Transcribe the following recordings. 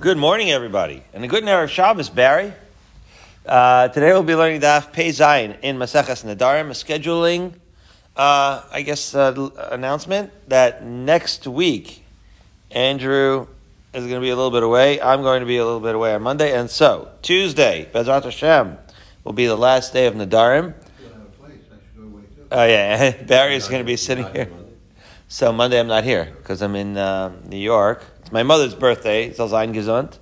Good morning, everybody, and a good of Shabbos, Barry. Uh, today we'll be learning Daf Pei Zayin in Maseches Nadarim, a scheduling, uh, I guess, uh, announcement that next week Andrew is going to be a little bit away. I'm going to be a little bit away on Monday, and so Tuesday, Bezrat Hashem, will be the last day of Nadarim. Oh yeah, Barry is going to be sitting here. So Monday I'm not here because I'm in uh, New York. It's my mother's birthday. Zayin Gesund,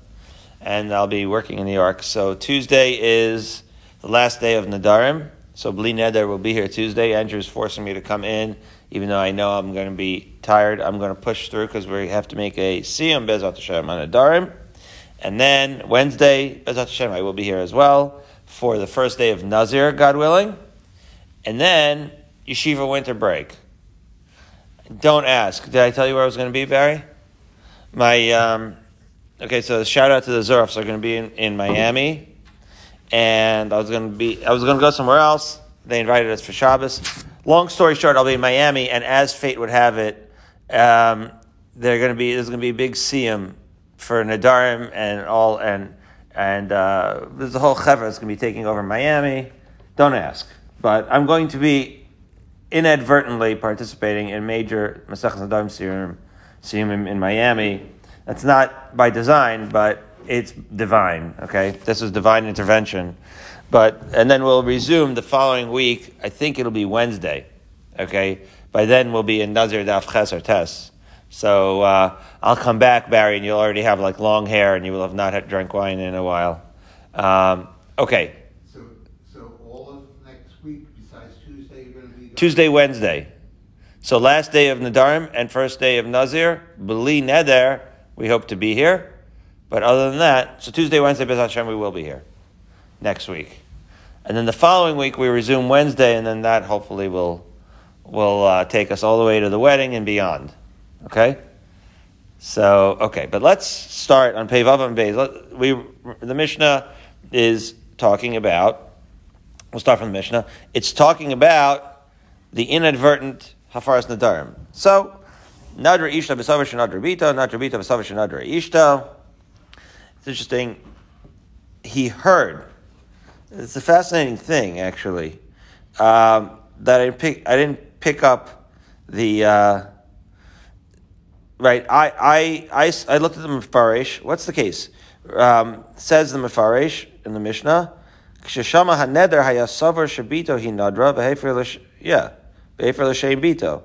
and I'll be working in New York. So Tuesday is the last day of Nadarim. So Bli Neder will be here Tuesday. Andrew's forcing me to come in, even though I know I'm going to be tired. I'm going to push through because we have to make a Siyum Bezat Hashem on Nadarim. And then Wednesday, Bezat Hashem, I will be here as well for the first day of Nazir, God willing. And then Yeshiva winter break. Don't ask. Did I tell you where I was going to be, Barry? My um, okay. So shout out to the Zurfs. are going to be in, in Miami, and I was going to be. I was going to go somewhere else. They invited us for Shabbos. Long story short, I'll be in Miami, and as fate would have it, um, they're going to be. There's going to be a big siyum for Nadarim and all, and and uh, there's a whole chevra that's going to be taking over Miami. Don't ask, but I'm going to be inadvertently participating in major Masech Nadarim Siyum, him in, in Miami. That's not by design, but it's divine. Okay, this is divine intervention. But and then we'll resume the following week. I think it'll be Wednesday. Okay, by then we'll be in Nazir Daf Ches Tes. So uh, I'll come back, Barry, and you'll already have like long hair, and you will have not had drunk wine in a while. Um, okay, So, so all of next week, besides Tuesday, you're going to be Tuesday, Wednesday. So last day of Nadarim and first day of Nazir, Beli Neder, we hope to be here. But other than that, so Tuesday, Wednesday, Bez Hashem, we will be here next week. And then the following week we resume Wednesday, and then that hopefully will will uh, take us all the way to the wedding and beyond. Okay. So okay, but let's start on Pevav and Beis. We the Mishnah is talking about. We'll start from the Mishnah. It's talking about the inadvertent hafaras nadarim. So, nadra ishta b'savash nadra bita, nadra bita b'savash nadra ishta. It's interesting. He heard. It's a fascinating thing, actually, um, that I didn't pick. I didn't pick up the. Uh, right, I, I, I, I looked at the Mefarish. What's the case? Um, says the Mefarish in the Mishnah, yeah. Befer l'shem bito.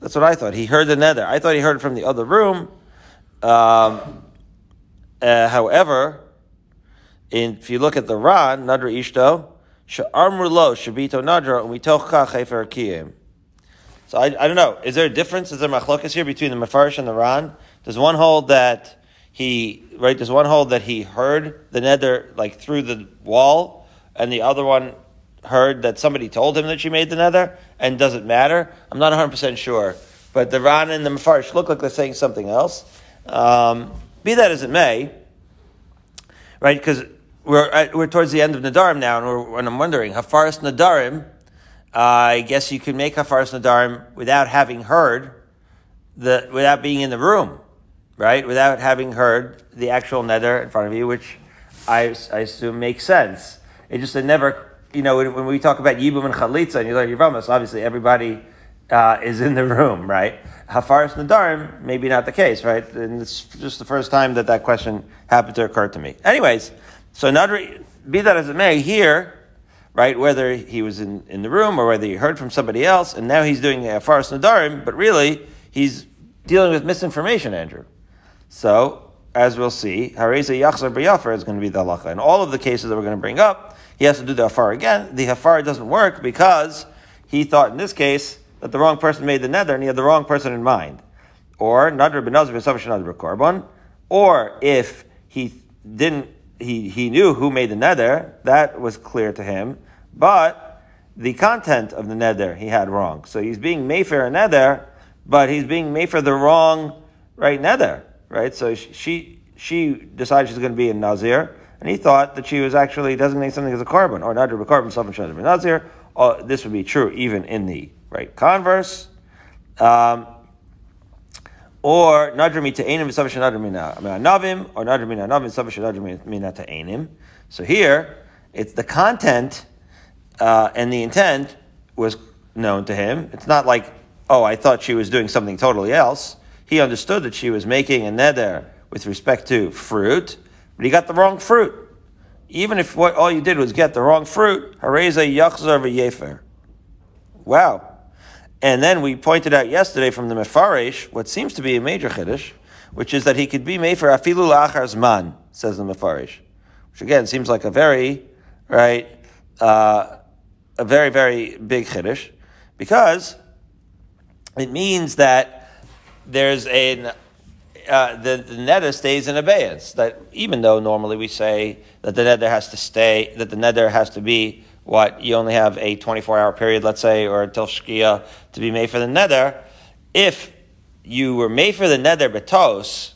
That's what I thought. He heard the nether. I thought he heard it from the other room. Um, uh, however, in, if you look at the Ran, Nadra Ishto, Sha'armru lo, Shabito Nadra, and we tocha chefer kiyim. So I, I don't know. Is there a difference? Is there machlokas here between the Mefarish and the Ran? Does one hold that he, right, does one hold that he heard the nether, like, through the wall, and the other one heard that somebody told him that she made the nether, and does it matter? I'm not 100% sure. But the Ran and the Mefarish look like they're saying something else. Um, be that as it may, right? Because we're, we're towards the end of Nadarim now, and, and I'm wondering, Hafaras Nadarim, uh, I guess you can make Hafaras Nadarim without having heard, the, without being in the room, right? Without having heard the actual nether in front of you, which I, I assume makes sense. It just it never you know, when, we talk about Yibum and Chalitza and you learn Yavamas, obviously everybody uh, is in the room, right? Hafaris Nadarim, maybe not the case, right? And it's just the first time that that question happened to occur to me. Anyways, so Nadri, be that as it may, here, right, whether he was in, in the room or whether he heard from somebody else, and now he's doing Hafaris Nadarim, but really, he's dealing with misinformation, Andrew. So, as we'll see, Hareza Yachzar B'Yafar is going to be the halacha. In all of the cases that we're going to bring up, he has to do the hafar again. The hafar doesn't work because he thought in this case that the wrong person made the nether and he had the wrong person in mind. Or nadr benazir nadr korban. Or if he didn't, he, he knew who made the nether, that was clear to him. But the content of the nether he had wrong. So he's being mayfair a nether, but he's being mayfair the wrong right nether. Right? So she she decided she's going to be a nazir and he thought that she was actually designating something as a korban, or not a korban, something should have nazir. Uh, this would be true even in the right converse. Um, or nadr mi ta'enim v'savash nadr mina navim, or nadr mina navim v'savash nadr mina ta'enim. So here, it's the content uh, and the intent was known to him. It's not like, oh, I thought she was doing something totally else. He understood that she was making a neder with respect to fruit, but he got the wrong fruit. Even if what all you did was get the wrong fruit, hareza yachzar v'yefer. Wow. And then we pointed out yesterday from the Mefaresh what seems to be a major chiddush, which is that he could be made for afilu la'achar zman, says the Mefaresh. Which again seems like a very, right, uh, a very, very big chiddush, because it means that there's a uh, the, the neder stays in abeyance. That even though normally we say that the neder has to stay, that the neder has to be what you only have a 24 hour period, let's say, or until shkia to be made for the neder. If you were made for the neder betos,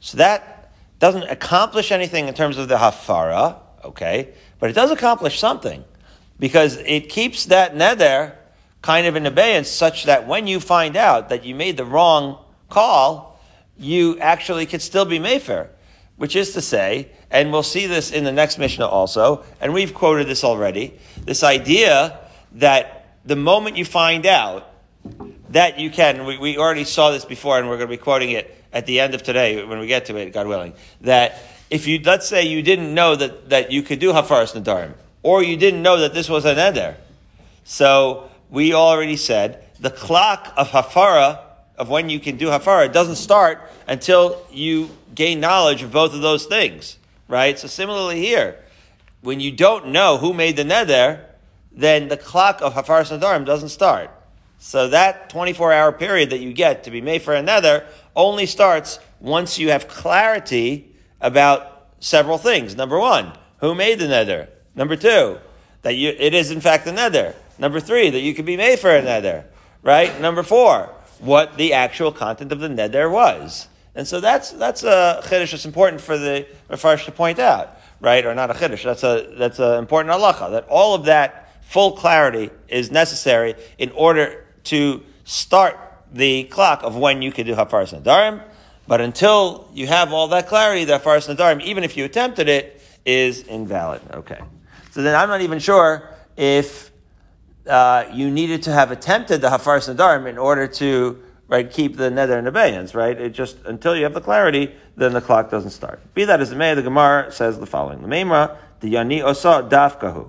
so that doesn't accomplish anything in terms of the hafara, okay, but it does accomplish something because it keeps that neder kind of in abeyance such that when you find out that you made the wrong call, you actually could still be Mayfair. Which is to say, and we'll see this in the next Mishnah also, and we've quoted this already, this idea that the moment you find out that you can, we, we already saw this before and we're going to be quoting it at the end of today when we get to it, God willing, that if you, let's say you didn't know that, that you could do Hafaras Nadarim, or you didn't know that this was an Eder. So we already said the clock of Hafara, of when you can do Hafara, It doesn't start until you gain knowledge of both of those things, right? So similarly here, when you don't know who made the neder, then the clock of Hafar Nadarim doesn't start. So that 24 hour period that you get to be made for a nether only starts once you have clarity about several things. Number one, who made the nether? Number two, that you, it is in fact a nether. Number three, that you can be made for a nether. Right? Number four, what the actual content of the nether was. And so that's, that's a chiddush that's important for the Mepharsh to point out. Right? Or not a chiddush. That's a, that's an important halacha. That all of that full clarity is necessary in order to start the clock of when you can do Hafaras Nadarim. But until you have all that clarity, the Hafaras Nadarim, even if you attempted it, is invalid. Okay. So then I'm not even sure if uh, you needed to have attempted the hafar Nadarim in order to right keep the nether in abeyance, right? It just until you have the clarity, then the clock doesn't start. Be that as it may, the Gemara says the following: The Memra, the Yani Osa Dafkahu.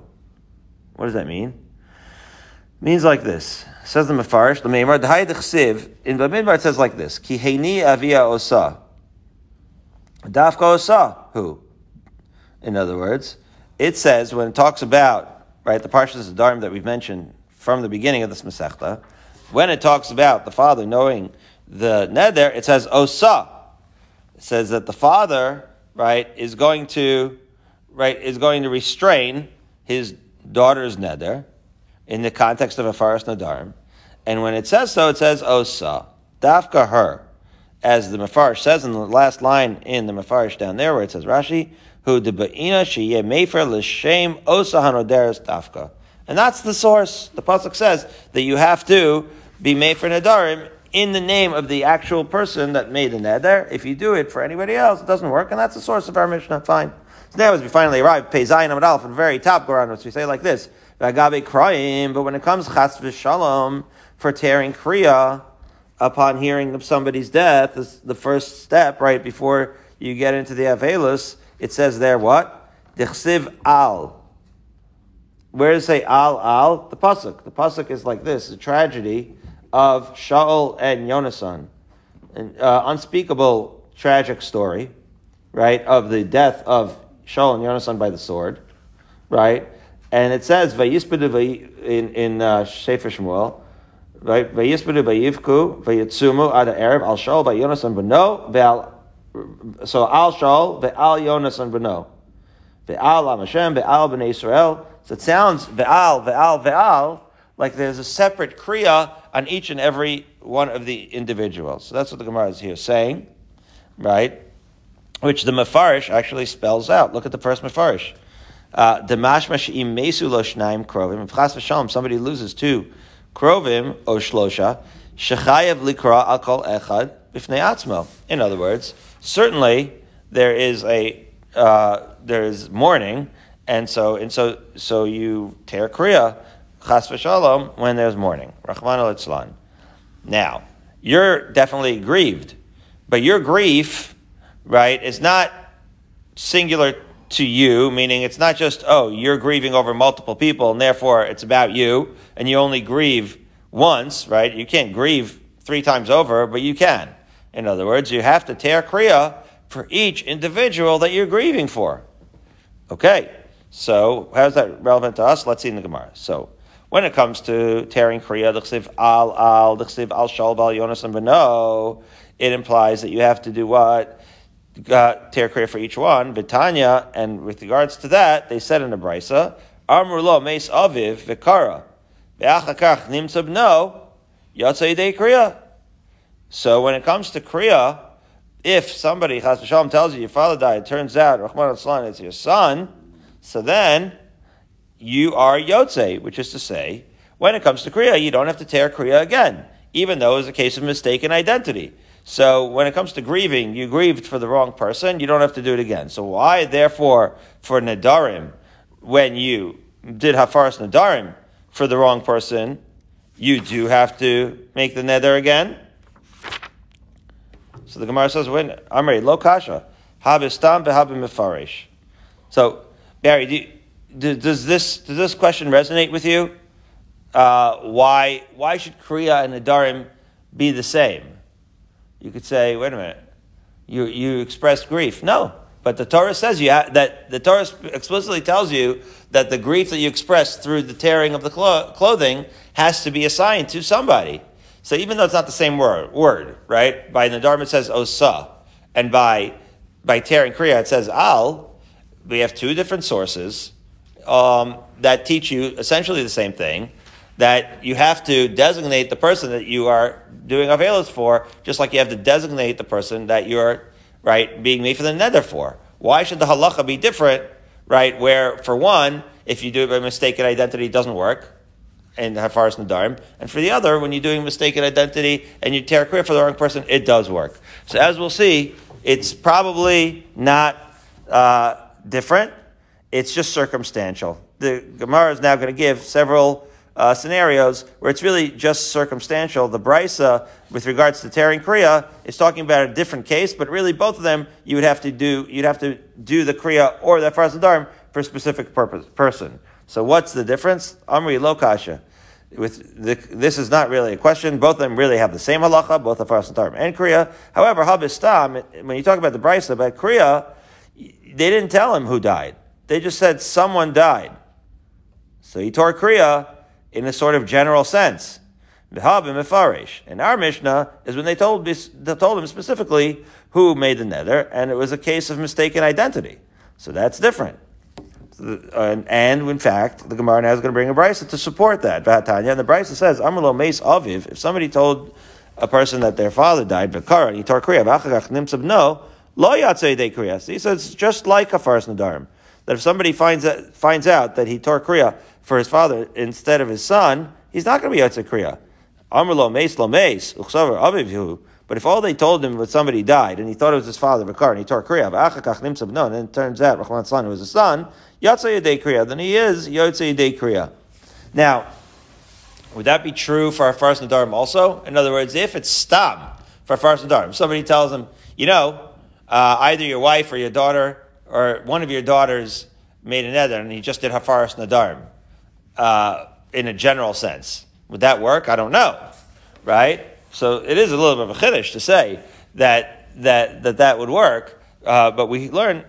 What does that mean? It means like this. Says the Mefarish, the Memra, the Hayed in the Midbar it says like this: Ki Heini Avia Osa. Dafka Osa. Who? In other words, it says when it talks about right the parshas of Dharm that we've mentioned from the beginning of this Masechta, when it talks about the father knowing the neder, it says osa. It says that the father right is going to right is going to restrain his daughter's neder in the context of a forest nadarim, and when it says so, it says osa. Dafka her, as the Mefarish says in the last line in the Mefarish down there where it says Rashi who de ba'ina sheyeh mefer l'shem osa dafka. And that's the source. The pasuk says that you have to be made for nadarim in the name of the actual person that made the neder. If you do it for anybody else, it doesn't work, and that's the source of our Mishnah. Fine. So now, as we finally arrive, Pei Zayin Amad Aleph, the very top, Goran, we say like this: V'agabe krayim. But when it comes chas v'shalom for tearing kriya upon hearing of somebody's death, is the first step right before you get into the avelus it says there what? Dichsiv al. Where does it say al al? The pasuk. The pasuk is like this: a tragedy of Shaul and Yonasan, an uh, unspeakable tragic story, right, of the death of Shaul and Yonasan by the sword, right? And it says vayispadu in in uh, Sefer Shmuel, right? Vayispadu vayivku vayitzumu ad Arab al Shaul by Yonasan beno ve'al so Al Shaul, Ve'al Yonasan Beno. Ve'al Am Hashem, Ve'al B'nai Israel. So it sounds Ve'al, Ve'al, Ve'al, like there's a separate Kriya on each and every one of the individuals. So that's what the Gemara is here saying, right? Which the Mefarish actually spells out. Look at the first Mefarish. Uh, Demashmash im mesu lo shnaim krovim. Chas somebody loses two krovim o shlosha, shechayev likra al kol echad, b'fnei atzmo. In other words, certainly there is a uh, there is mourning, and so and so so you tear kriya chas v'shalom when there's mourning. Rachman al Now you're definitely grieved, but your grief, right, is not singular to you, meaning it's not just, oh, you're grieving over multiple people and therefore it's about you and you only grieve once, right? You can't grieve three times over, but you can. In other words, you have to tear Kriya for each individual that you're grieving for. Okay, so how's that relevant to us? Let's see in the Gemara. So, when it comes to tearing Kriya, al al, al shal al yonasan beno, it implies that you have to do what? got tear kriya for each one. Vitanya, and with regards to that, they said in the brisa, Amr lo meis aviv vikara, ve'achakach nimtzab no, yatzay de kriya. So when it comes to kriya, if somebody, Chas V'Shalom, tells you your father died, it turns out, Rahman al it's your son, so then you are Yotze, which is to say, when it comes to Kriya, you don't have to tear Kriya again, even though it's a case of mistaken identity. So when it comes to grieving, you grieved for the wrong person, you don't have to do it again. So why, therefore, for Nadarim, when you did Hafaras Nadarim for the wrong person, you do have to make the nether again? So the Gemara says, when Amri, lo kasha, habistam behabim mefarish. So, Barry, do, does this does this question resonate with you? Uh, why why should Kriya and Adarim be the same? You could say, wait a minute, you, you expressed grief. No, but the Torah says you ha- that the Torah explicitly tells you that the grief that you express through the tearing of the clo- clothing has to be assigned to somebody. So even though it's not the same word, word right? By Nadarm it says osa, and by by tearing kriya it says al. We have two different sources um, that teach you essentially the same thing that you have to designate the person that you are doing avelos for, just like you have to designate the person that you're right being made for the nether for. Why should the halacha be different, right? Where for one, if you do it by mistaken identity, it doesn't work, and hafaras nadarim, and for the other, when you're doing mistaken identity and you tear clear for the wrong person, it does work. So as we'll see, it's probably not uh, different. It's just circumstantial. The Gemara is now going to give several uh, scenarios where it's really just circumstantial. The brisa, with regards to tearing kriya, is talking about a different case, but really both of them you would have to do. You'd have to do the kriya or the farsadarm for a specific purpose person. So what's the difference? Amri lokasha. With the, this is not really a question. Both of them really have the same halacha, both the farsadarm and kriya. However, habistam, when you talk about the brisa about kriya, they didn't tell him who died. They just said someone died. So he tore kriya in a sort of general sense. And our Mishnah is when they told, they told him specifically who made the nether, and it was a case of mistaken identity. So that's different. And, in fact, the Gemara now is going to bring a brisa to support that. And the brisa says, Amrlo Meis Aviv, if somebody told a person that their father died, Bekara, he tore Kriya, no, lo yatzei de Kriya. He says, just like a first Nadarim, that if somebody finds, out, finds out that he tore Kriya, for his father instead of his son, he's not going to be Yotze Kriya. Amrlo Meis Lo Meis, Avivu. But if all they told him was somebody died and he thought it was his father, Bakar, and he tore Kriya, and it turns out Rahman's son was his son, Yotze Yedei Kriya, then he is Yotze Yedei Kriya. Now, would that be true for our Faras Nadarim also? In other words, if it's Stam for Faras Nadarim, somebody tells him, you know, uh, either your wife or your daughter or one of your daughters made a nether and he just did Hafaras Nadarim uh, in a general sense. Would that work? I don't know, right? So it is a little bit of a chiddush to say that that that, that would work, uh, but we learn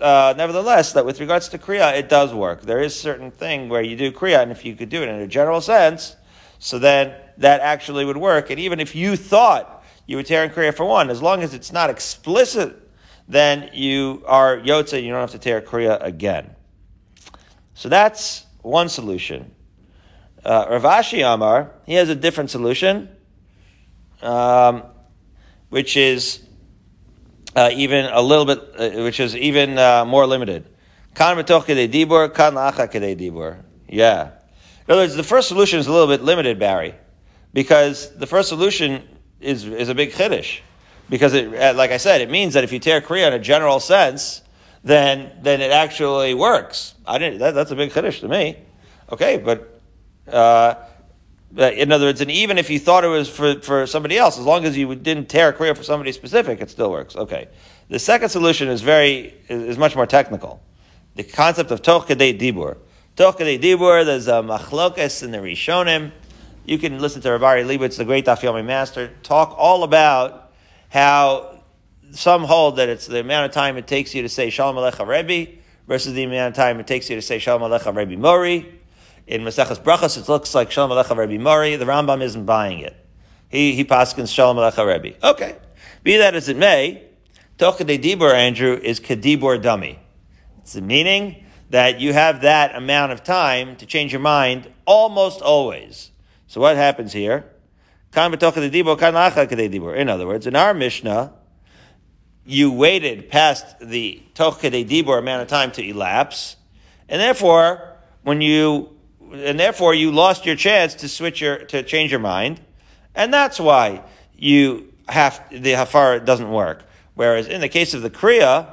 uh, nevertheless that with regards to kriya, it does work. There is certain thing where you do kriya, and if you could do it in a general sense, so then that actually would work. And even if you thought you would tear in kriya for one, as long as it's not explicit, then you are yotze, and you don't have to tear kriya again. So that's one solution. Uh, Rav Ashi Amar, he has a different solution, um, which is uh, even a little bit, uh, which is even uh, more limited. Kan kan. Yeah. In other words, the first solution is a little bit limited, Barry, because the first solution is, is a big chiddush. because it, uh, like I said, it means that if you tear kriya in a general sense, then then it actually works. I didn't. That, that's a big chiddush to me. Okay, but uh, Uh, in other words, and even if you thought it was for, for somebody else, as long as you didn't tear a kriya for somebody specific, it still works. Okay. The second solution is very is, much more technical. The concept of toch kedei dibur. Toch kedei dibur. There's a machlokas in the Rishonim. You can listen to Rabari Leibowitz, the great Daf Yomi master, talk all about how some hold that it's the amount of time it takes you to say Shalom Alecha Rebbe versus the amount of time it takes you to say Shalom Alecha Rebbe Mori. In Maseches Brachas, it looks like Shalom Alecha Rebbe Mori. The Rambam isn't buying it. He, he paskins Shalom Alecha Rebbe. Okay. Be that as it may, Tochadei Dibur, Andrew, is Kedibur Dummy. It's the meaning that you have that amount of time to change your mind almost always. So what happens here? In other words, in our Mishnah, you waited past the Tochadei Dibur amount of time to elapse, and therefore, when you and therefore you lost your chance to switch your to change your mind, and that's why you have the hafar doesn't work. Whereas in the case of the kriya,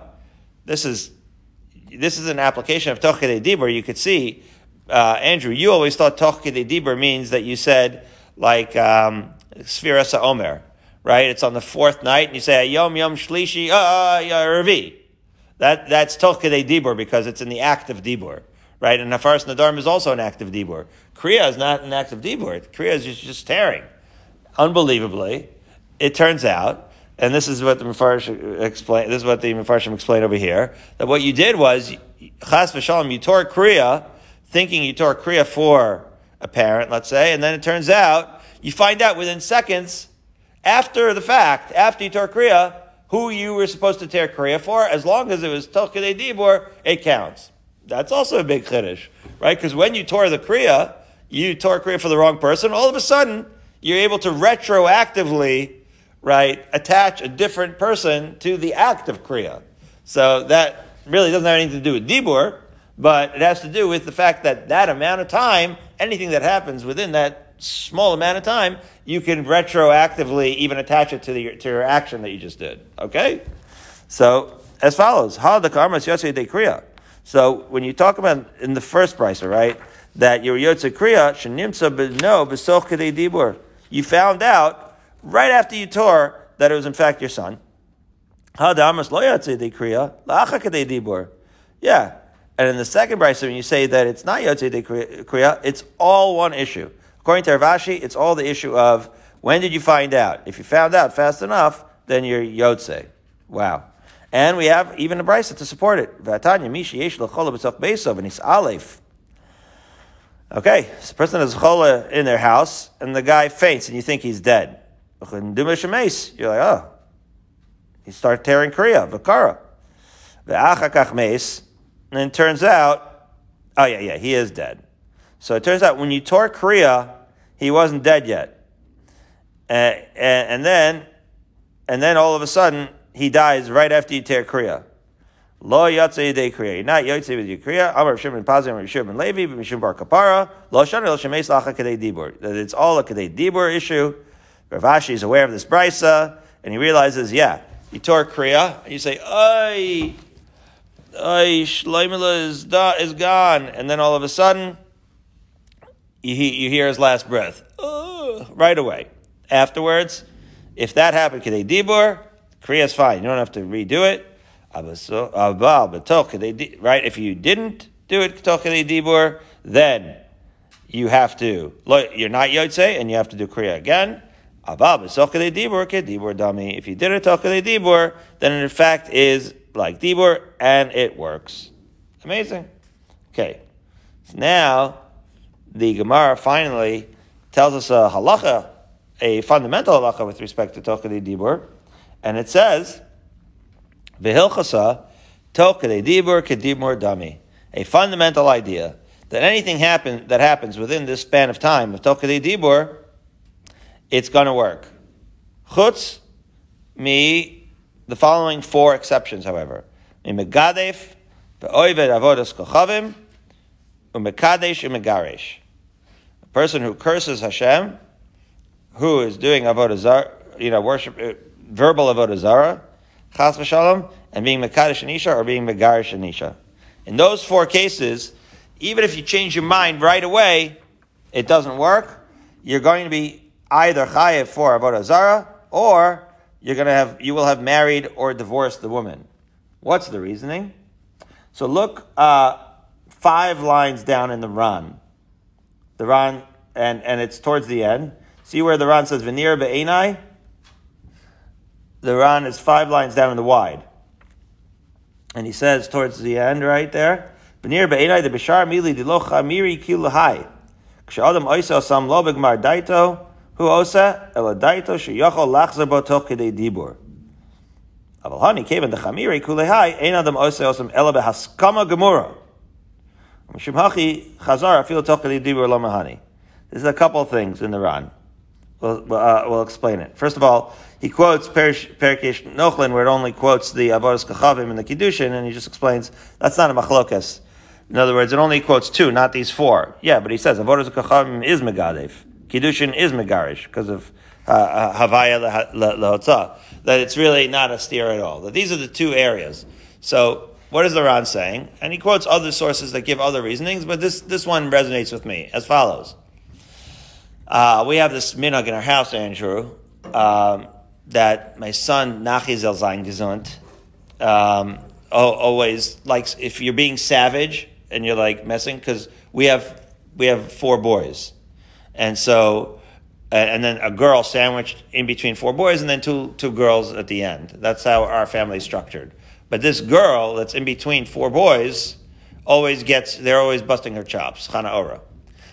this is this is an application of tochkei dibur. You could see, uh, Andrew, you always thought tochkei dibur means that you said like um, Omer, right? It's on the fourth night, and you say Yom Yom Shlishi uh, Revi. That that's Tochkei Dibur because it's in the act of Dibur, right? And Hafaras Nadarm is also an act of Dibur. Kriya is not an act of Dibur. Kriya is just, just tearing. Unbelievably, it turns out, and this is what the Mefarshim explain. This is what the Mefarshim explain over here. That what you did was Chas v'Shalom, you tore Kriya, thinking you tore Kriya for a parent, let's say, and then it turns out you find out within seconds after the fact, after you tore kriya, who you were supposed to tear kriya for. As long as it was tokadei dibur, it counts. That's also a big chiddush, right? Because when you tore the kriya, you tore kriya for the wrong person. All of a sudden, you're able to retroactively, right, attach a different person to the act of kriya. So that really doesn't have anything to do with dibur, but it has to do with the fact that that amount of time, anything that happens within that small amount of time, you can retroactively even attach it to, the, to your action that you just did. Okay? So, as follows. Ha the karmas yosei de kriya. So, when you talk about in the first price, right, that your yotze kriya, shenimsa no besoch dibur. You found out right after you tore that it was in fact your son. Yeah, and in the second brisa, when you say that it's not Yotze de Kriya, it's all one issue. According to Rav Ashi, it's all the issue of when did you find out? If you found out fast enough, then you're Yotze. Wow. And we have even a brisa to support it. Vatanya mishi yesh lechola b'soch beisov and he's aleph. Okay, so the person has chola in their house, and the guy faints, and you think he's dead. You're like, oh, you start tearing kriya, v'kara. V'achakach meis, and it turns out, oh yeah, yeah, he is dead. So it turns out when you tore Kriya, he wasn't dead yet. Uh, and, and, then, and then all of a sudden, he dies right after you tear Kriya. Lo yatzei de kriya. You're not yatzei with your kriya. Amar Shimon Pazim, Amar Shimon Levi, Mishum Bar Kapara. Lo shani lo shemes lacha kadei dibur. That it's all a kadei dibur issue. Rav Ashi is aware of this brisa, and he realizes, yeah, you tore kriya, and you say, ay, ay, Shloimela is, is gone. And then all of a sudden, you, you hear his last breath. Right away. Afterwards, if that happened, Kedei Dibur, Kriya is fine. You don't have to redo it. Right? If you didn't do it, then you have to, you're not Yotze, and you have to do Kriya again. If you did it, Dibur, then in fact is like Dibur, and it works. Amazing. Okay. So now, the Gemara finally tells us a halacha, a fundamental halacha with respect to Tokadei Dibur, and it says, Vihilchasa, Tokadei Dibur Kedibur Dami. A fundamental idea that anything happen, that happens within this span of time of Tokadei Dibur, it's going to work. Chutz, me, the following four exceptions, however. Megadef, ve'oived avodas kochavim, umekadesh umegaresh. A person who curses Hashem, who is doing avodah you know, worship, verbal avodah zara, chas v'shalom, and being mekadosh anisha or being megarish anisha. In those four cases, even if you change your mind right away, it doesn't work. You're going to be either chayev for avodah zara, or you're going to have you will have married or divorced the woman. What's the reasoning? So look uh, five lines down in the Ran. The Ran, and, and it's towards the end. See where the Ran says veneer be'enai? The Ran is five lines down in the wide. And he says towards the end right there, veneer be'enai the bishar mili dilocha miri kilahai. Kshadam oisa sam lo begmar daito, hu osa ela daito sheyachol lachzer bo dibur. Aval hani kevan the chamiri kulehai ein adam osa osam ela behaskama gemura. Mishum hachi chazar afil toch dibur lo mahani. There's a couple of things in the Ran. We'll, uh, we'll explain it. First of all, he quotes Perikish Nochlin, where it only quotes the Avodas Kachavim and the Kiddushin, and he just explains that's not a machlokas. In other words, it only quotes two, not these four. Yeah, but he says Avodas Kachavim is Megadev. Kiddushin is Megarish, because of uh, uh, Havaya Lahotza. That it's really not a steer at all. That these are the two areas. So, what is the Ran saying? And he quotes other sources that give other reasonings, but this, this one resonates with me as follows. Uh, we have this minhag in our house, Andrew, um, that my son Nachi Zelzain Gesund um, always likes if you're being savage and you're like messing because we have we have four boys, and so and then a girl sandwiched in between four boys, and then two two girls at the end. That's how our family is structured. But this girl that's in between four boys always gets they're always busting her chops, Chana Ora.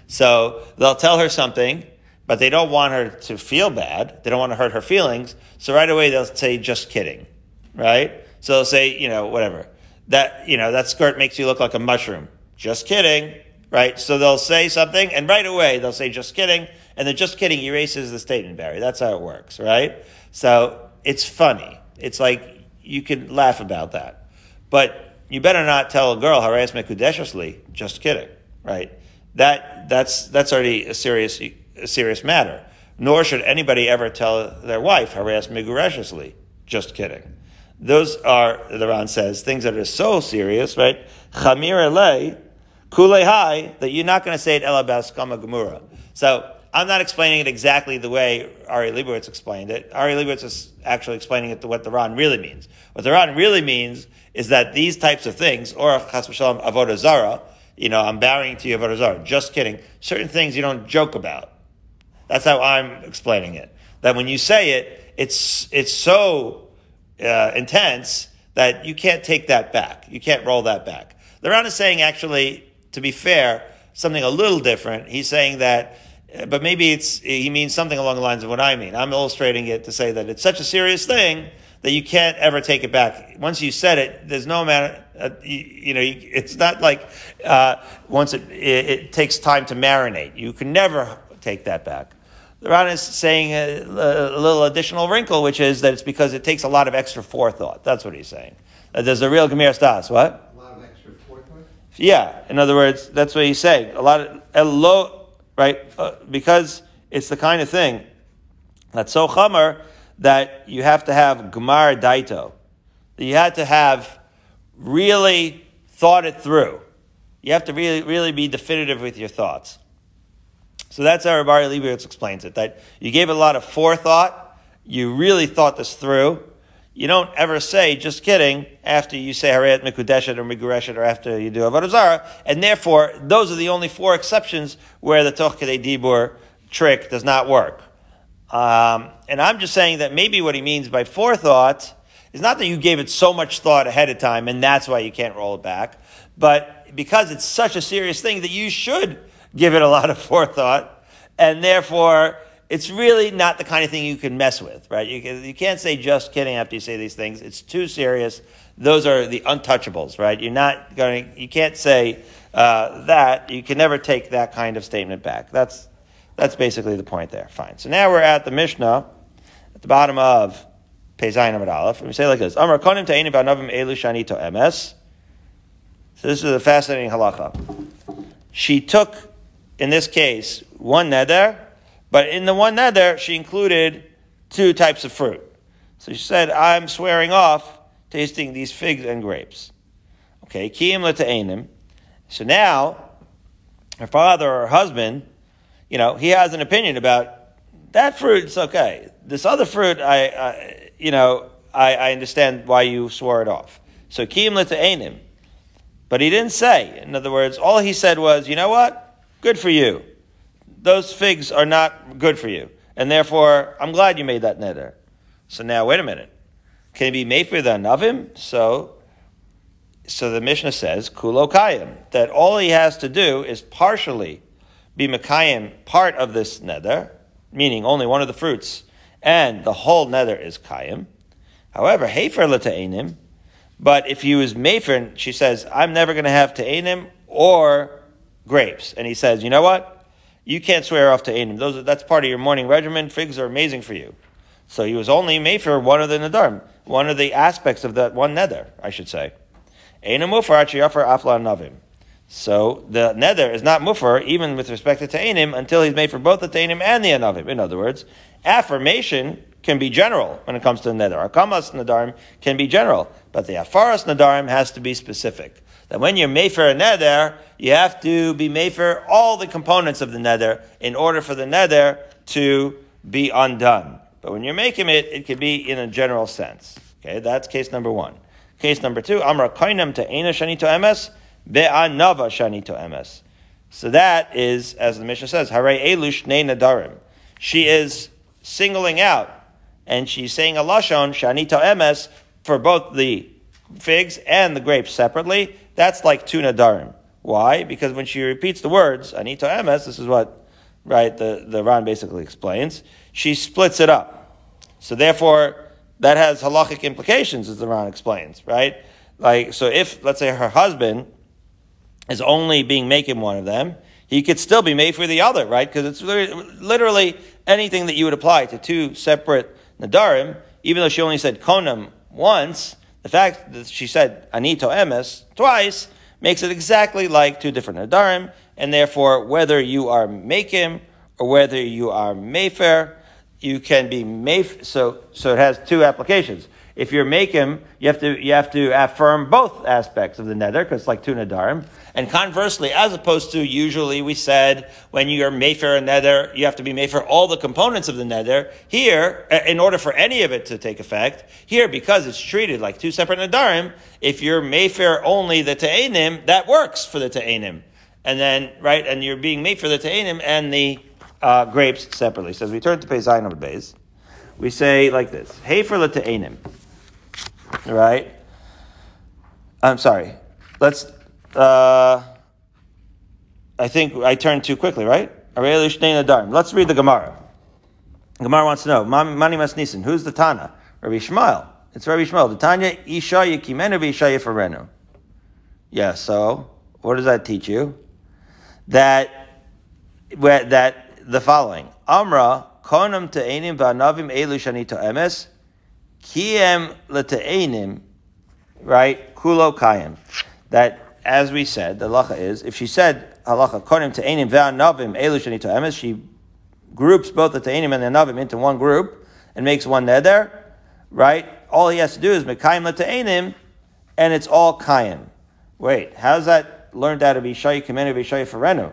So they'll tell her something, but they don't want her to feel bad. They don't want to hurt her feelings. So right away they'll say, just kidding. Right? So they'll say, you know, whatever. That, you know, that skirt makes you look like a mushroom. Just kidding. Right? So they'll say something and right away they'll say, just kidding. And the just kidding erases the statement, Barry. That's how it works. Right? So it's funny. It's like you can laugh about that. But you better not tell a girl, Haras Mekudeshasli, just kidding. Right? that that's that's already a serious a serious matter. Nor should anybody ever tell their wife harass migureshously. Just kidding. Those are the Ran says things that are so serious, right? Chamir ele kulehai that you're not going to say it elabas kama gemura. So I'm not explaining it exactly the way Ari Leibowitz explained it. Ari Leibowitz is actually explaining it to what the Ran really means. What the Ran really means is that these types of things, or chas v'shalom avodah zara, you know, I'm bowing to you, Avodah zara. Just kidding. Certain things you don't joke about. That's how I'm explaining it. That when you say it, it's, it's so uh, intense that you can't take that back. You can't roll that back. The Ran is saying, actually, to be fair, something a little different. He's saying that, uh, but maybe it's, he means something along the lines of what I mean. I'm illustrating it to say that it's such a serious thing that you can't ever take it back. Once you said it, there's no amount. uh, you, you, know, it's not like uh, once it, it, it, takes time to marinate. You can never take that back. The Ran is saying a, a, little additional wrinkle, which is that it's because it takes a lot of extra forethought. That's what he's saying. That there's a real Gemir Stas. What? A lot of extra forethought? Yeah. In other words, that's what he's saying. A lot of, a low, right? Uh, because it's the kind of thing that's so chamar that you have to have Gemar Daito. That you had to have really thought it through. You have to really, really be definitive with your thoughts. So that's how Rabbi Leibowitz explains it, that you gave a lot of forethought, you really thought this through. You don't ever say, just kidding, after you say Harayat Mikudeshet or Migureshet or after you do Avodah Zarah, and therefore, those are the only four exceptions where the Toch Dibur trick does not work. Um, and I'm just saying that maybe what he means by forethought is not that you gave it so much thought ahead of time and that's why you can't roll it back, but because it's such a serious thing that you should give it a lot of forethought, and therefore it's really not the kind of thing you can mess with, right? You, can, you can't say just kidding after you say these things. It's too serious. Those are the untouchables, right? You're not going. You can't say uh, that. You can never take that kind of statement back. That's that's basically the point there. Fine. So now we're at the Mishnah, at the bottom of Peizayin Amid Aleph. And we say like this: Amar konim ta'ini ba'navim elu shani to emes. So this is a fascinating halacha. She took, in this case, one neder, but in the one neder she included two types of fruit. So she said, I'm swearing off tasting these figs and grapes. Okay, kiyim lata'enim. So now, her father or her husband, you know, he has an opinion about that fruit. It's okay. This other fruit, I, I you know, I, I, understand why you swore it off. So kiyim lata'enim. But he didn't say. In other words, all he said was, you know what? Good for you. Those figs are not good for you. And therefore, I'm glad you made that neder. So now, wait a minute. Can it be made for the Navim? So, so the Mishnah says, Kulo Kayim, that all he has to do is partially be Mekayim part of this nether, meaning only one of the fruits, and the whole nether is Kayim. However, Hefer Lata'enim, but if he was Mefer, she says, I'm never going to have Ta'enim or grapes. And he says, you know what? You can't swear off Ta'enim. Those, that's part of your morning regimen. Figs are amazing for you. So he was only made for one of the Nadarim, one of the aspects of that one nether, I should say. Anim Mufar Achiyafar Afla Navim. So the nether is not mufar even with respect to Ta'inim until he's made for both the Ta'inim and the Anavim. In other words, affirmation can be general when it comes to the nether. Akamas Nadarim can be general, but the Afaras Nadarim has to be specific. That when you're made for a nether, you have to be made for all the components of the nether in order for the nether to be undone. But when you're making it, it could be in a general sense. Okay, that's case number one. Case number two, Amra Kainem to Ena Shani to Emes, Be'anava Shani to Emes. So that is, as the Mishnah says, Hare Elush Ne Nadarim. She is singling out, and she's saying a Lashon, Shani to Emes, for both the figs and the grapes separately. That's like two Nadarim. Why? Because when she repeats the words, Anita Emes, this is what, right, the, the Ran basically explains she splits it up. So therefore, that has halachic implications, as the Ran explains, right? Like, so if, let's say, her husband is only being making one of them, he could still be made for the other, right? Because it's literally anything that you would apply to two separate nadarim, even though she only said konam once, the fact that she said anito emes twice makes it exactly like two different nadarim, and therefore, whether you are making or whether you are mayfair, you can be made, so, so it has two applications. If you're making, you have to, you have to affirm both aspects of the nether, because it's like two nadarim. And conversely, as opposed to usually we said, when you're mayfair a nether, you have to be mayfair all the components of the nether. Here, in order for any of it to take effect, here, because it's treated like two separate nadarim, if you're mayfair only the ta'enim, that works for the ta'enim. And then, right, and you're being made for the ta'enim and the uh, grapes separately. So as we turn to Zayin of Beis, we say like this: Hefer l'te'enim. Right? I'm sorry. Let's. Uh, I think I turned too quickly. Right? Let's read the Gemara. Gemara wants to know Mani Masnisin. Who's the Tana? Rabbi Shmuel. It's Rabbi Shmuel. The Tanya Isha Yikimenu Isha Yifarenu. Yeah. So what does that teach you? That that the following. Amra, konam te'enim va'anavim elu shani emes, kiem le'te'enim, right, kulo kayim. That, as we said, the halacha is, if she said, halacha, konim te'enim va'anavim elu shani emes, she groups both the te'enim and the navim into one group and makes one neder, right? All he has to do is mekayim le'te'enim, and it's all kayim. Wait, how's that learned out of Ishayi Kimenu Ishayi Ferenu?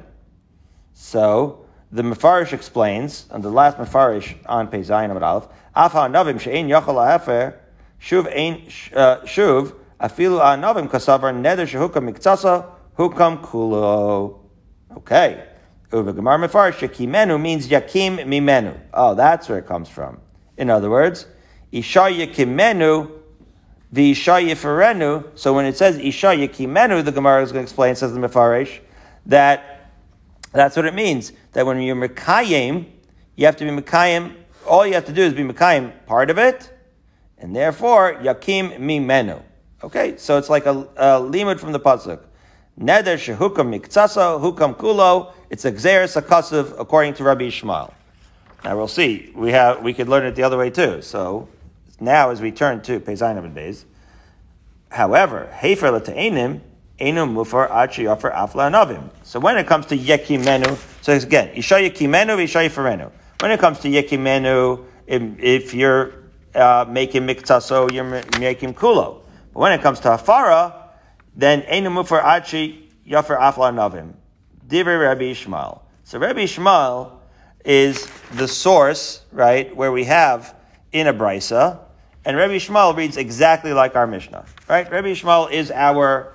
So, the Mefarish explains, on the last Mefarish on Pei Zayin Amid Aleph, Afa She'ein Yachal Shuv Ein, uh, Shuv, Afilu Navim Kasavar, Neder Shehukam Miktsasa, Hukam Kulo. Okay. Uva Gemar Mefarish, Yakimenu means Yakim Mimenu. Oh, that's where it comes from. In other words, Isha Yakimenu, the Isha Yiferenu. So when it says Isha Yakimenu, the Gemara is going to explain, says the Mefarish, that that's what it means. That when you're Mekayim, you have to be Mekayim, all you have to do is be Mekayim part of it, and therefore, Yakim Mimenu. Okay, so it's like a, a limud from the Pasuk. Neder shehukam miktsasa, hukam kulo. It's a xeris akasiv according to Rabbi Ishmael. Now we'll see. We have we could learn it the other way too. So now as we turn to Pezayin of days. However, hefer l'te'enim, Enu mufar achi offer afla anavim. So when it comes to yekimenu, so again, isha yekimenu, isha yifarenu. When it comes to yekimenu, if, if you're uh, make him mikta, so you're making kulo. But when it comes to hafara, then enu mufar achi yafer afla navim. Divrei Rabbi Ishmael. So Rabbi Ishmael is the source, right, where we have in a brisa, and Rabbi Ishmael reads exactly like our Mishnah, right? Rabbi Ishmael is our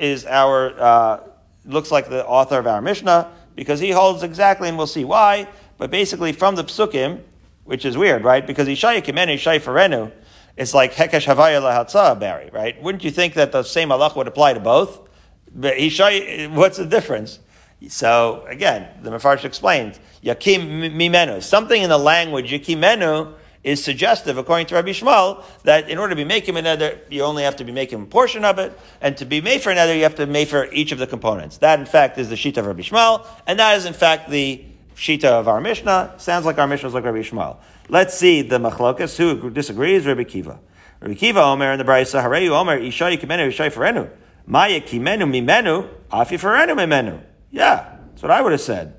is our uh, looks like the author of our Mishnah because he holds exactly, and we'll see why. But basically, from the psukim, which is weird, right? Because Ishaya Kimenu, Ishaya Ferenu, it's like Hekesh Havaya Lahatza Barry, right? Wouldn't you think that the same Allah would apply to both? But Ishaya, what's the difference? So again, the Mefarsh explains, Yakim Mimenu. Something in the language Yakimenu is suggestive, according to Rabbi Yishmael, that in order to be making another, you only have to be making a portion of it, and to be made for another, you have to make for each of the components. That, in fact, is the shita of Rabbi Yishmael, and that is, in fact, the shita of our Mishnah. Sounds like our Mishnah is like Rabbi Yishmael. Let's see the machlokas. Who disagrees? Rabbi Kiva. Rabbi Kiva Omer in the Brisa, Hareyu Omer, Ishay Kimenu, Ishay Ferenu. Maya Kimenu Mimenu, Afi Ferenu Mimenu. Yeah, that's what I would have said.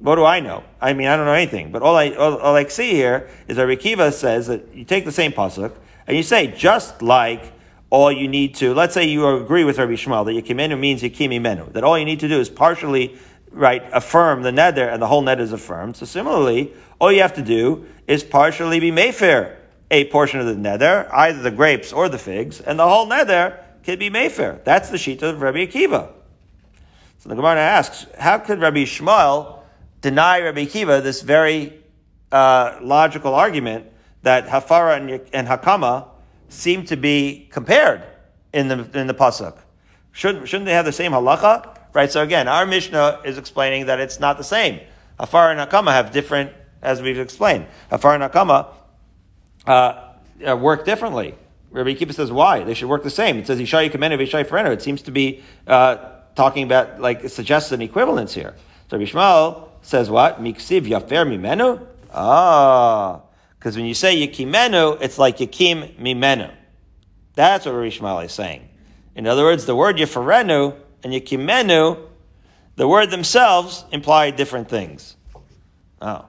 What do I know? I mean, I don't know anything. But all I, all, all I see here is that Rabbi Kiva says that you take the same pasuk and you say, just like all you need to, let's say you agree with Rabbi Yishmael that Yekimenu means Yekimi Menu, that all you need to do is partially, right, affirm the neder and the whole net is affirmed. So similarly, all you have to do is partially be meifer a portion of the neder, either the grapes or the figs, and the whole neder can be meifer. That's the shita of Rabbi Akiva. So the Gemara asks, how could Rabbi Yishmael deny Rabbi Akiva this very uh, logical argument that Hafara and, and Hakama seem to be compared in the in the pasuk. Shouldn't shouldn't they have the same halacha? Right. So again, our Mishnah is explaining that it's not the same. Hafara and Hakama have different, as we've explained. Hafara and Hakama uh, uh, work differently. Rabbi Akiva says why they should work the same. It says Ishayi Kamenu Ishayi Ferenu. It seems to be uh, talking about like it suggests an equivalence here. So Rabbi Yishmael says what? Miksiv yafer mimenu? Ah. Because when you say Yikimenu, it's like Yikim mimenu. That's what Rishmal is saying. In other words, the word yafarenu and Yikimenu, the word themselves imply different things. Oh.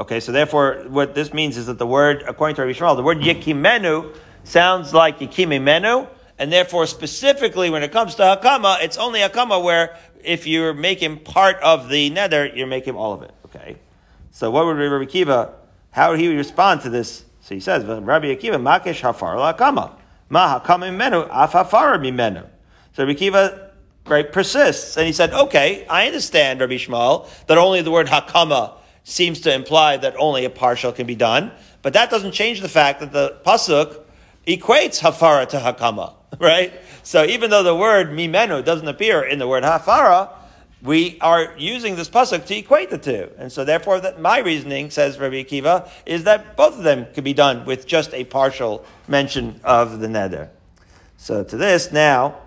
Okay, so therefore, what this means is that the word, according to Rabbi Yishmael, the word yakimenu sounds like yakimimenu, and therefore, specifically when it comes to hakama, it's only hakama where if you're making part of the neder, you're making all of it. Okay. So what would Rabbi Akiva, how would he respond to this? So he says, Rabbi Akiva, makesh hafar la'akama. Ma hakama mimenu, af hafar mimenu. So Rabbi Akiva, right, persists. And he said, okay, I understand, Rabbi Yishmael, that only the word hakama seems to imply that only a partial can be done. But that doesn't change the fact that the pasuk equates hafara to hakama, right? So even though the word mimenu doesn't appear in the word hafara, we are using this pasuk to equate the two. And so therefore that my reasoning, says Rabbi Akiva, is that both of them could be done with just a partial mention of the neder. So to this now,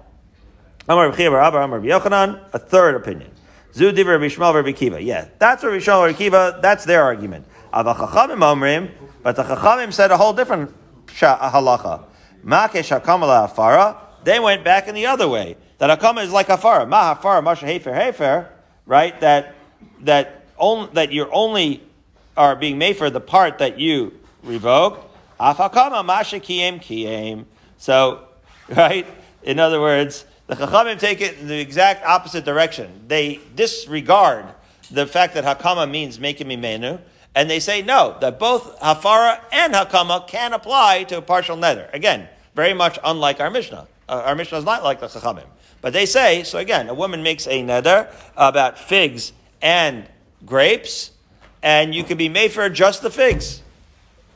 Amar Rabbi Amar Yochanan, a third opinion. Zudi Rabbi Yishmael Kiva. Yeah, that's Rabbi Yishmael Kiva, that's their argument. But the Chachamim said a whole different halacha. Makesh hakamala afara, they went back in the other way. That Akama is like Hafara. Ma Hafara, Masha Hefer Hefer, right? That, that, on, that you're only are being made for the part that you revoke. Afakama Masha Kiem Kiem. So, right? In other words, the Chachamim take it in the exact opposite direction. They disregard the fact that Hakama means making me menu, and they say no, that both Hafara and Hakama can apply to a partial neder. Again, very much unlike our Mishnah. Uh, our Mishnah is not like the Chachamim. But they say, so again, a woman makes a neder about figs and grapes, and you could be made for just the figs.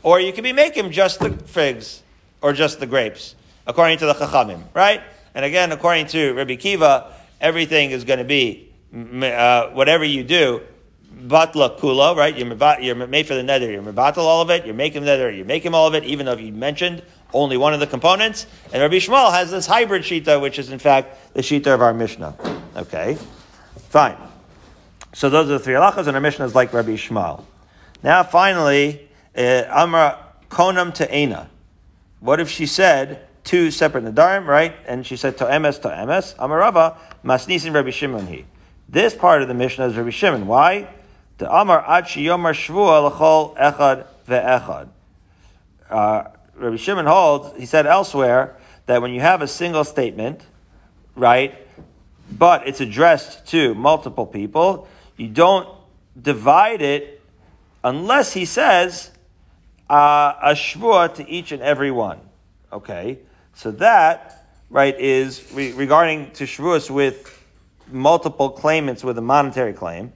Or you could be making just the figs, or just the grapes, according to the Chachamim, right? And again, according to Rabbi Kiva, everything is going to be, uh, whatever you do, batla kula, right? You're, you're made for the neder. You're mebatal all of it. You're making the neder. You're making all of it, even though you mentioned only one of the components. And Rabbi Yishmael has this hybrid shita, which is in fact the shita of our Mishnah. Okay, fine. So those are the three halachas, and our Mishnah is like Rabbi Yishmael. Now, finally, uh, Amra konam te'ena. What if she said two separate nadarim, right? And she said to emes to emes. Amarava masnisin Rabbi Shimon he. This part of the Mishnah is Rabbi Shimon. Why? The Amar ad yomar shvua l'chol echad ve'echad. Uh, Rabbi Shimon holds, he said elsewhere, that when you have a single statement, right, but it's addressed to multiple people, you don't divide it unless he says uh, a shvua to each and every one. Okay, so that right is re- regarding to shvuas with multiple claimants with a monetary claim,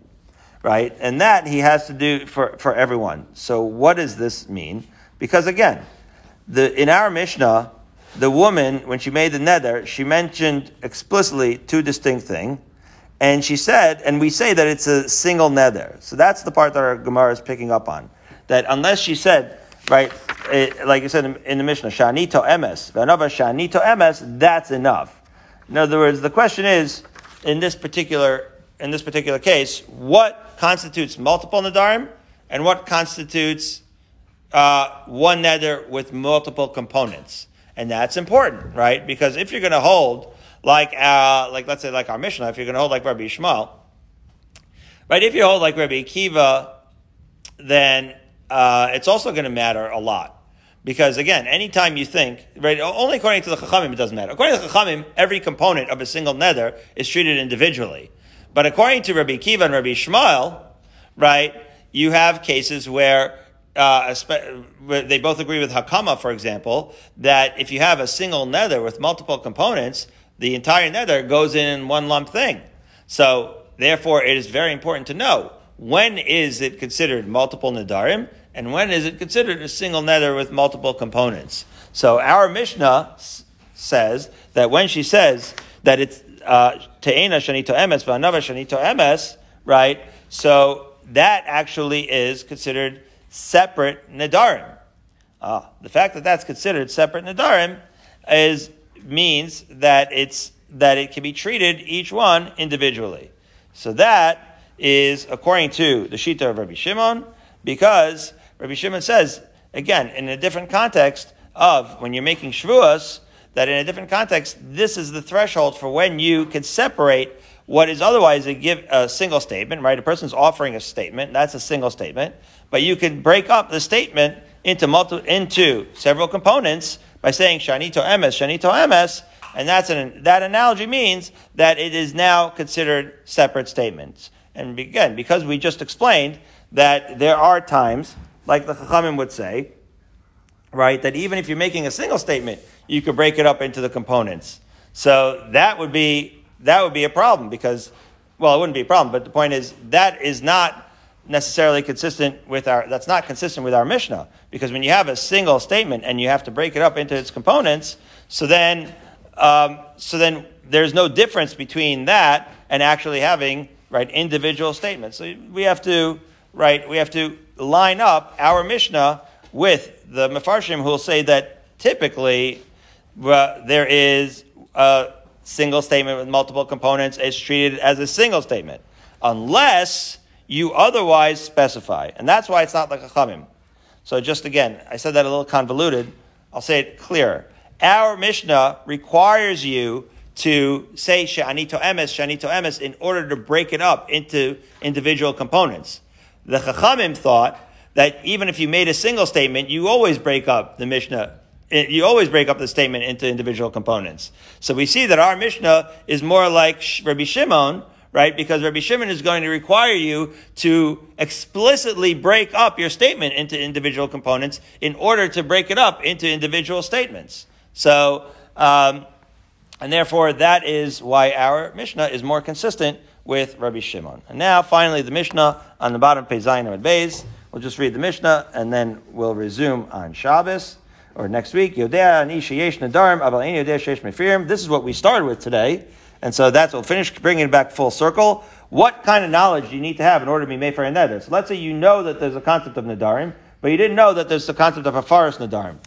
right? And that he has to do for, for everyone. So what does this mean? Because again, the in our Mishnah, the woman, when she made the neder, she mentioned explicitly two distinct things. And she said, and we say that it's a single neder. So that's the part that our Gemara is picking up on. That unless she said, right, it, like you said in, in the Mishnah, Shanito emes, Vanova Shanito emes, that's enough. In other words, the question is, in this particular, in this particular case, what constitutes multiple nadarim and what constitutes uh, one neder with multiple components? And that's important, right? Because if you're going to hold like, uh, like let's say like our Mishnah, if you're going to hold like Rabbi Yishmael, right? If you hold like Rabbi Akiva, then uh, it's also going to matter a lot. Because again, anytime you think, right, only according to the Chachamim it doesn't matter. According to the Chachamim, every component of a single neder is treated individually. But according to Rabbi Kiva and Rabbi Yishmael, right, you have cases where uh, they both agree with Hakama, for example, that if you have a single neder with multiple components, the entire neder goes in one lump thing. So, therefore, it is very important to know when is it considered multiple nedarim and when is it considered a single neder with multiple components. So, our Mishnah says that when she says that it's uh, te'ena shanito emes v'anava shanito emes, right? So that actually is considered separate nedarim. Uh, the fact that that's considered separate nedarim is means that it's that it can be treated each one individually. So that is according to the Shita of Rabbi Shimon, because Rabbi Shimon says again in a different context of when you're making shvuas, that in a different context, this is the threshold for when you can separate what is otherwise a give a single statement, right? A person's offering a statement, that's a single statement, but you can break up the statement into multi, into several components by saying shanito emes, shanito emes, and that's an, that analogy means that it is now considered separate statements. And again, because we just explained that there are times, like the Chachamim would say, right, that even if you're making a single statement, you could break it up into the components. So that would be that would be a problem because, well, it wouldn't be a problem, but the point is that is not necessarily consistent with our, that's not consistent with our Mishnah. Because when you have a single statement and you have to break it up into its components, so then, um, so then there's no difference between that and actually having, right, individual statements. So we have to, right, we have to line up our Mishnah with the Mefarshim who will say that typically uh, there is a single statement with multiple components is treated as a single statement. Unless you otherwise specify. And that's why it's not like a chamim. So just again, I said that a little convoluted. I'll say it clearer. Our Mishnah requires you to say shanito emes, shanito emes, in order to break it up into individual components. The Chachamim thought that even if you made a single statement, you always break up the Mishnah. You always break up the statement into individual components. So we see that our Mishnah is more like Rabbi Shimon, right? Because Rabbi Shimon is going to require you to explicitly break up your statement into individual components in order to break it up into individual statements. So, um, and therefore, that is why our Mishnah is more consistent with Rabbi Shimon. And now, finally, the Mishnah on the bottom, Zion and Beis. We'll just read the Mishnah and then we'll resume on Shabbos or next week. Yodea Anisha Yesh Nadarim Abal Yodea Shesh This is what we started with today. And so that's, we'll finish bringing it back full circle. What kind of knowledge do you need to have in order to be made for a neder? So let's say you know that there's a concept of nadarim, but you didn't know that there's the concept of hafaras nadarim.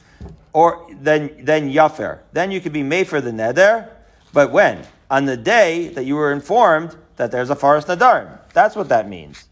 Or then, then yafer. Then you could be made for the neder, but when? On the day that you were informed that there's hafaras nadarim. That's what that means.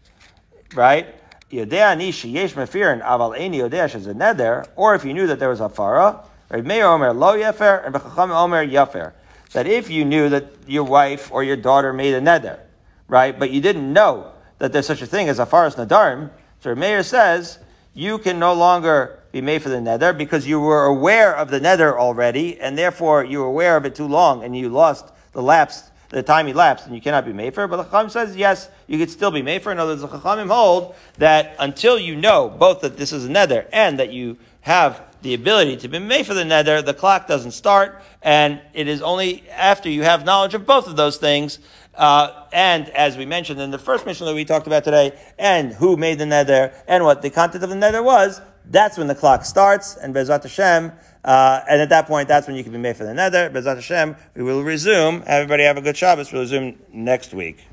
Right? Yodea ani sheyesh aval eni yodea sheze neder. Or if you knew that there was a farah, Omer lo yafer, and Omer yafer that if you knew that your wife or your daughter made a neder, right, but you didn't know that there's such a thing as hafaras nadarim, so Meir says you can no longer be made for the neder because you were aware of the neder already, and therefore you were aware of it too long, and you lost the lapse, the time elapsed, and you cannot be made for. But the Chacham says yes, you could still be made for. In other words, the Chachamim hold that until you know both that this is a neder and that you have the ability to be made for the neder, the clock doesn't start, and it is only after you have knowledge of both of those things. Uh, and as we mentioned in the first mission that we talked about today, and who made the neder, and what the content of the neder was, that's when the clock starts, and Bezrat Hashem, uh, and at that point, that's when you can be made for the neder. Bezrat Hashem, we will resume. Everybody have a good Shabbos. We'll resume next week.